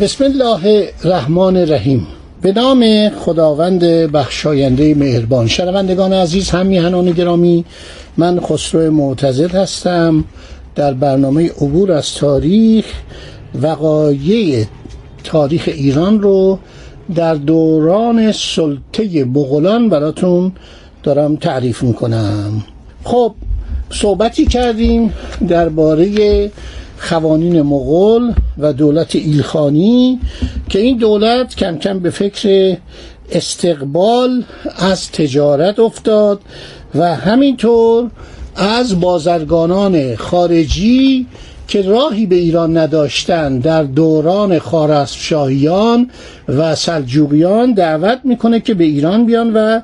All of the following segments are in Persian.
بسم الله الرحمن الرحیم. به نام خداوند بخشاینده مهربان. شنوندگان عزیز هم میهنان گرامی من خسرو معتزد هستم. در برنامه عبور از تاریخ وقایع تاریخ ایران رو در دوران سلطه مغولان براتون دارم تعریف می‌کنم. خب صحبتی کردیم درباره خوانین مغول و دولت ایلخانی که این دولت کم کم به فکر استقبال از تجارت افتاد و همینطور از بازرگانان خارجی که راهی به ایران نداشتند در دوران خارزمشاهیان و سلجوقیان دعوت می‌کنه که به ایران بیان و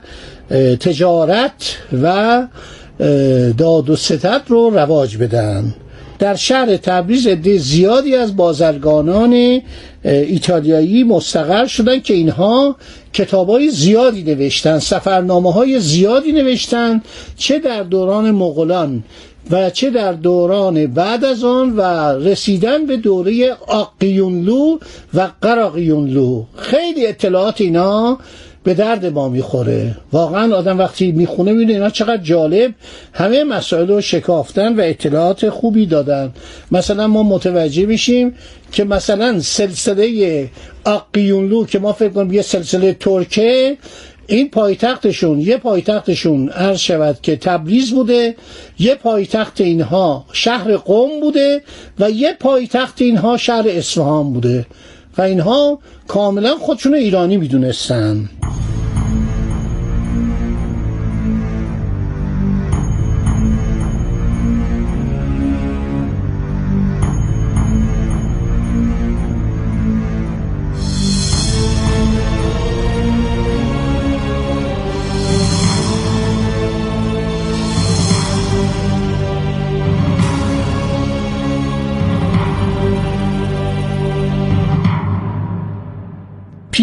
تجارت و داد و ستد رو رواج بدن. در شهر تبریز عده زیادی از بازرگانان ایتالیایی مستقر شدن که اینها کتابای زیادی نوشتن سفرنامه های زیادی نوشتن چه در دوران مغولان و چه در دوران بعد از آن و رسیدن به دوره آقیونلو و قراقیونلو. خیلی اطلاعات اینا به درد ما می‌خوره. واقعا آدم وقتی می‌خونه می‌بینه اینا چقدر جالب. همه مسائل رو شکافتن و اطلاعات خوبی دادن. مثلا ما متوجه میشیم که مثلا سلسله آقیونلو که ما فکر کنیم یه سلسله ترکه این پایتختشون یه پایتختشون عرض شود که تبریز بوده یه پایتخت اینها شهر قوم بوده و یه پایتخت اینها شهر اصفهان بوده. و اینها کاملا خودشون ایرانی می‌دونستن.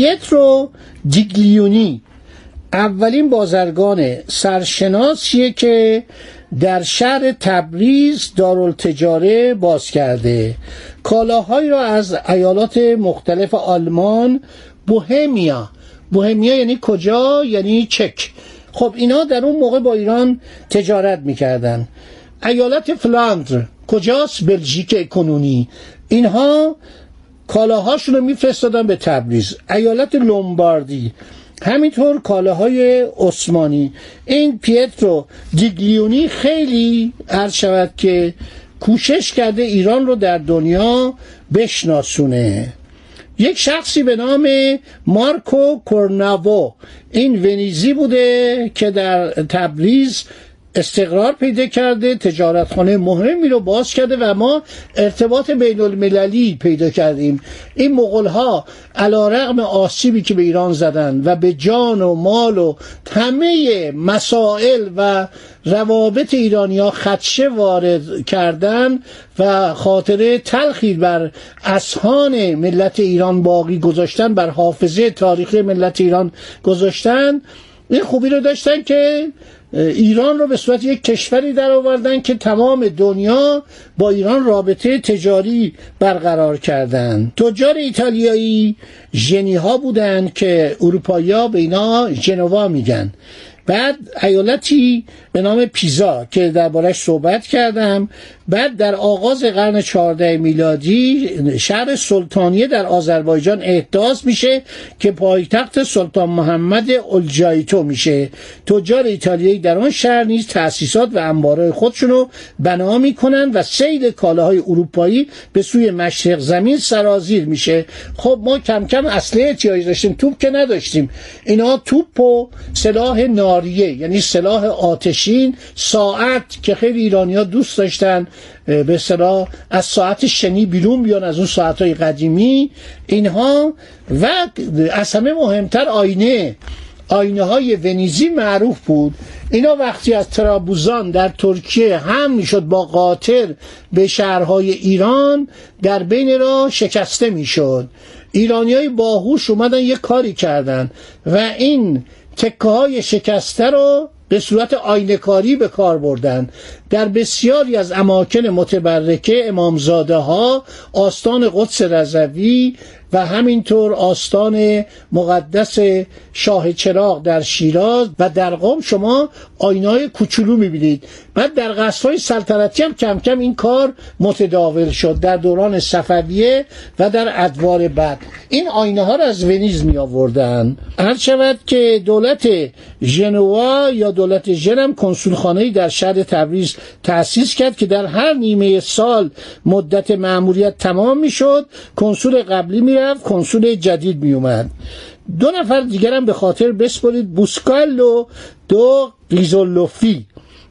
پیترو دیگلیونی. اولین بازرگان سرشناسیه که در شهر تبریز دارالتجاره باز کرده. کالاهایی را از ایالات مختلف آلمان بوهمیا. بوهمیا یعنی کجا؟ یعنی چک. خب اینا در اون موقع با ایران تجارت می‌کردن. ایالت فلاندر کجاست؟ بلژیک کنونی. اینها کالاهاشون رو میفرستادن به تبریز. ایالت لومباردی. همینطور کالاهای عثمانی. این پیترو دیگلیونی خیلی عرض شود که کوشش کرده ایران رو در دنیا بشناسونه. یک شخصی به نام مارکو کورناوو. این ونیزی بوده که در تبریز استقرار پیدا کرده تجارتخانه مهمی رو باز کرده و ما ارتباط بین المللی پیدا کردیم. این مغول ها علا رقم آسیبی که به ایران زدن و به جان و مال و همه مسائل و روابط ایرانیا خدشه وارد کردن و خاطره تلخی بر اسهان ملت ایران باقی گذاشتن بر حافظه تاریخی ملت ایران گذاشتن. این خوبی رو داشتن که ایران رو به صورت یک کشوری در آوردن که تمام دنیا با ایران رابطه تجاری برقرار کردند تجار ایتالیایی ژنی ها بودن که اروپایی به اینا ژنوا میگن. بعد ایالتی به نام پیزا که دربارش صحبت کردم. بعد در آغاز قرن 14 میلادی شهر سلطانیه در آذربایجان احداث میشه که پایتخت سلطان محمد الجایتو میشه. تجار ایتالیایی در آن شهر نیز تأسیسات و انبارهای خودشونو بنا می‌کنن و سیل کالاهای اروپایی به سوی مشرق زمین سرازیر میشه. خب ما کم کم اصله احتیاج داشتیم توپ که نداشتیم. اینا توپ و سلاح ناریه یعنی سلاح آتشین ساعت که خیلی ایرانیا دوست داشتن به صلاح از ساعت شنی بیرون بیان از اون ساعت های قدیمی اینها و از همه مهمتر آینه آینه های ونیزی معروف بود. اینا وقتی از ترابوزان در ترکیه هم می‌شد با قاطر به شهرهای ایران در بین را شکسته می‌شد. ایرانی های باهوش اومدن یه کاری کردن و این تکه های شکسته رو به صورت آینکاری به کار بردن در بسیاری از اماکن متبرکه امامزاده ها آستان قدس رضوی و همینطور آستان مقدس شاه چراغ در شیراز و در قوم شما آینای کوچولو می‌بینید. بعد در قصرهای سلطنتی هم کم کم این کار متداول شد. در دوران صفویه و در ادوار بعد. این آینه ها را از ونیز می آوردن هر شود که دولت ژنوا یا دولت ژنم کنسولخانه‌ای در شهر تبریز تأسیس کرد که در هر نیمه سال مدت مأموریت تمام می‌شد کنسول قبلی می‌رفت کنسول جدید میومد دو نفر دیگرم به خاطر بسپرید. بوسکالو دو ریزولوفی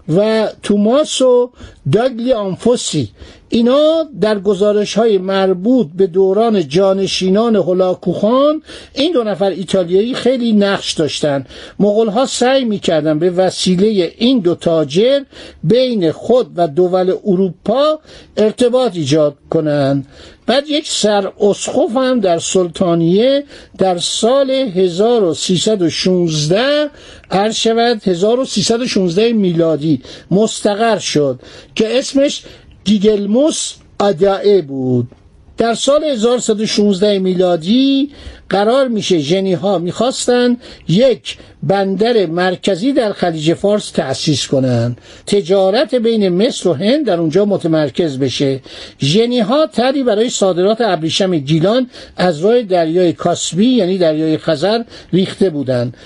و توماسو داگلی آنفوسی اینا در گزارش های مربوط به دوران جانشینان هلاکوخان این دو نفر ایتالیایی خیلی نقش داشتن. مغول ها سعی می‌کردن به وسیله این دو تاجر بین خود و دول اروپا ارتباط ایجاد کنند بعد یک سر اسخف هم در سلطانیه در سال 1316 عرض شود 1316 میلادی مستقر شد که اسمش گیگلموس آدائه بود. در سال 1116 میلادی قرار میشه ژنی ها می‌خواستن یک بندر مرکزی در خلیج فارس تأسیس کنند تجارت بین مصر و هند در اونجا متمرکز بشه. ژنی ها تری برای صادرات ابریشم گیلان از راه دریای کاسبی یعنی دریای خزر ریخته بودند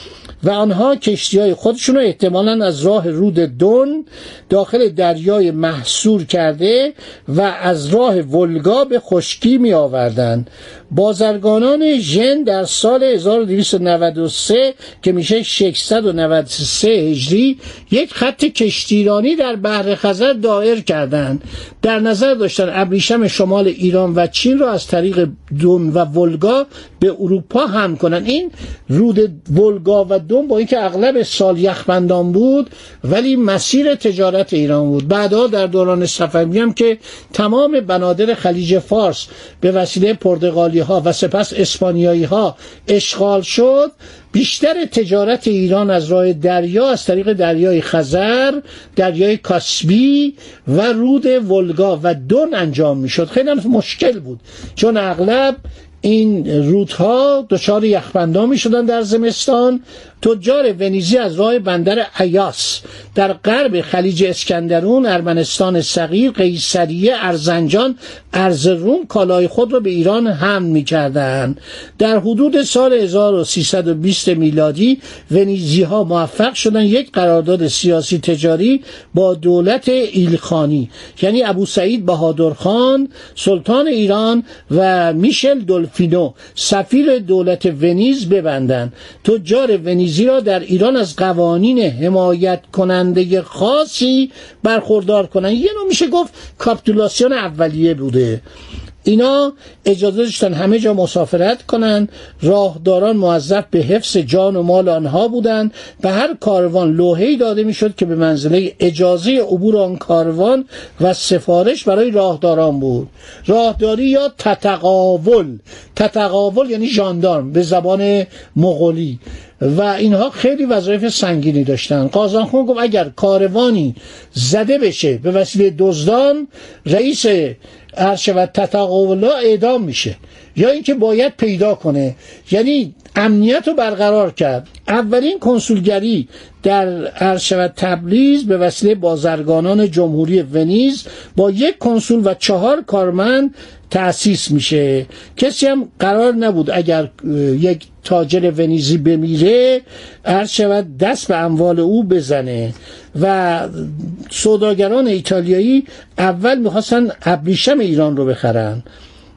و آنها کشتی های خودشون رو احتمالا از راه رود دون داخل دریای محصور کرده و از راه ولگا به خشکی می آوردن بازرگانان ژن در سال 1293 که میشه 693 هجری یک خط کشتیرانی در بحر خزر دایر کردند. در نظر داشتن ابریشم شمال ایران و چین را از طریق دون و ولگا به اروپا هم کنن این رود ولگا و دون با اینکه اغلب سال یخبندان بود ولی مسیر تجارت ایران بود. بعدها در دوران صفوی هم که تمام بنادر خلیج فارس به وسیله پرتغالی ها و سپس اسپانیایی ها اشغال شد بیشتر تجارت ایران از راه دریا از طریق دریای خزر دریای کاسبی و رود ولگا و دون انجام می‌شد. خیلی مشکل بود چون اغلب این رودها دچار یخبندان می شدن در زمستان تجار ونیزی از راه بندر ایاس در غرب خلیج اسکندرون ارمنستان صغیر قیصریه ارزنجان ارزروم کالای خود را به ایران حمل می کردن. در حدود سال 1320 میلادی ونیزی ها موفق شدن یک قرارداد سیاسی تجاری با دولت ایلخانی یعنی ابو سعید بهادرخان سلطان ایران و میشل دولفینو سفیر دولت ونیز ببندند تجار ونیزی را در ایران از قوانین حمایت کننده خاصی برخوردار کنند یه نوع میشه گفت کاپتولاسیون اولیه بوده. اینا اجازه داشتن همه جا مسافرت کنند راهداران موظف به حفظ جان و مال آنها بودند به هر کاروان لوحه‌ای داده می‌شد که به منزله اجازه عبور آن کاروان و سفارش برای راهداران بود. راهداری یا تتقاول تتقاول یعنی ژاندارم به زبان مغولی. و اینها خیلی وظایف سنگینی داشتن. قازانخون گفت اگر کاروانی زده بشه به وسیله دزدان رئیس شود تتقاولا اعدام میشه. یا اینکه باید پیدا کنه. یعنی امنیت رو برقرار کرد. اولین کنسولگری در عرض شود تبریز به وسیله بازرگانان جمهوری ونیز با یک کنسول و چهار کارمند تأسیس میشه. کسی هم قرار نبود اگر یک تاجر ونیزی بمیره عرض شود دست به اموال او بزنه. و سوداگران ایتالیایی اول می‌خواستن ابریشم ایران رو بخرن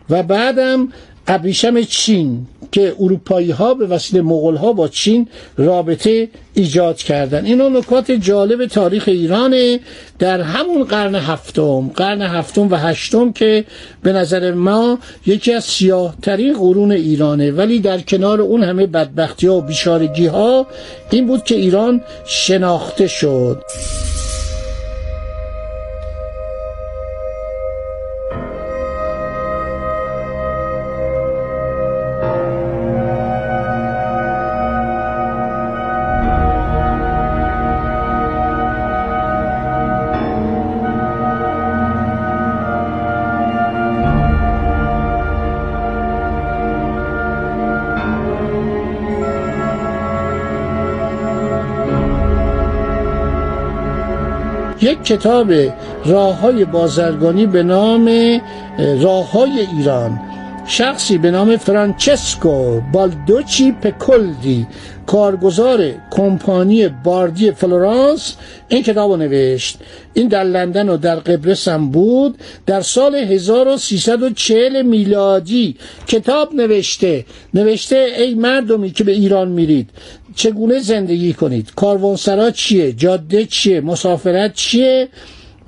و بعدم ابریشم چین که اروپایی ها به وسیله مغول ها با چین رابطه ایجاد کردن. اینا نکات جالب تاریخ ایرانه. در همون قرن هفتم قرن هفتم و هشتم که به نظر ما یکی از سیاه ترین قرون ایرانه. ولی در کنار اون همه بدبختی ها و بیشارگی ها این بود که ایران شناخته شد. یک کتاب راه های بازرگانی به نام راه های ایران. شخصی به نام فرانچسکو بالدوچی پگولوتی کارگزار کمپانی باردی فلورانس این کتاب نوشت. این در لندن و در قبرس هم بود. در سال 1340 میلادی کتاب نوشته. نوشته ای مردمی که به ایران میرید چگونه زندگی کنید؟ کاروانسرا چیه؟ جاده چیه؟ مسافرت چیه؟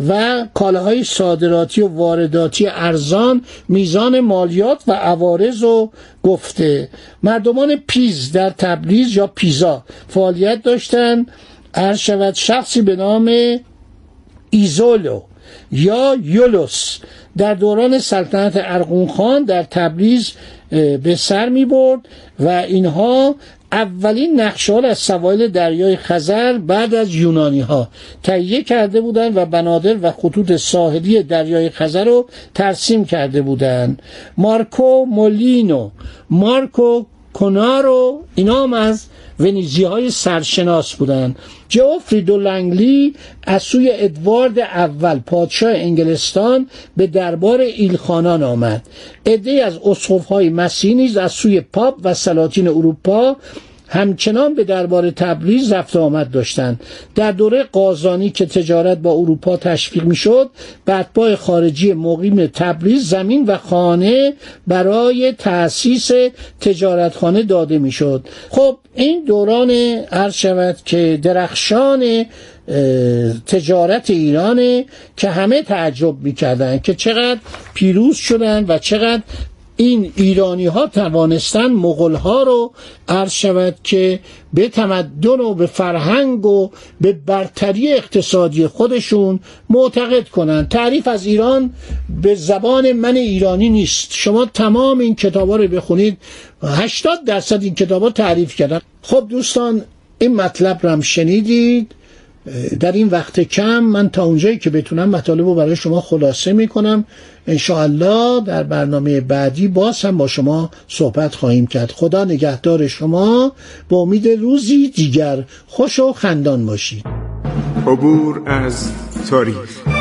و کالاهای صادراتی و وارداتی ارزان میزان مالیات و عوارض رو گفته. مردمان پیز در تبریز یا پیزا فعالیت داشتن. عرض شود شخصی به نام ایزولو یا یولوس. در دوران سلطنت ارقون خان در تبریز به سر می برد و اینها اولین نقشه از سواحل دریای خزر بعد از یونانی ها تهیه کرده بودند و بنادر و خطوط ساحلی دریای خزر رو ترسیم کرده بودند. مارکو مولینو مارکو کنارو اینا هم از ونیزی های سرشناس بودند جوفری دو لنگلی از سوی ادوارد اول پادشاه انگلستان به دربار ایلخانان آمد. عده از اصحف های مسیحی نیز از سوی پاپ و سلاطین اروپا همچنان به دربار تبریز رفت آمد داشتند. در دوره قازانی که تجارت با اروپا تشویق می‌شد اتباع خارجی مقیم تبریز زمین و خانه برای تأسیس تجارتخانه داده می‌شد. خب این دوران عرض شود که درخشان تجارت ایرانه که همه تعجب می‌کردن که چقدر پیروز شدن و چقدر این ایرانی ها توانستن مغول ها رو عرض شود که به تمدن و به فرهنگ و به برتری اقتصادی خودشون معتقد کنند. تعریف از ایران به زبان من ایرانی نیست. شما تمام این کتابا رو بخونید 80 درصد این کتابا تعریف کردن. خب دوستان این مطلب رو هم شنیدید. در این وقت کم من تا اونجایی که بتونم مطالب رو برای شما خلاصه می‌کنم. انشاءالله در برنامه بعدی باز هم با شما صحبت خواهیم کرد. خدا نگهدار شما. با امید روزی دیگر خوش و خندان باشید. عبور از تاریخ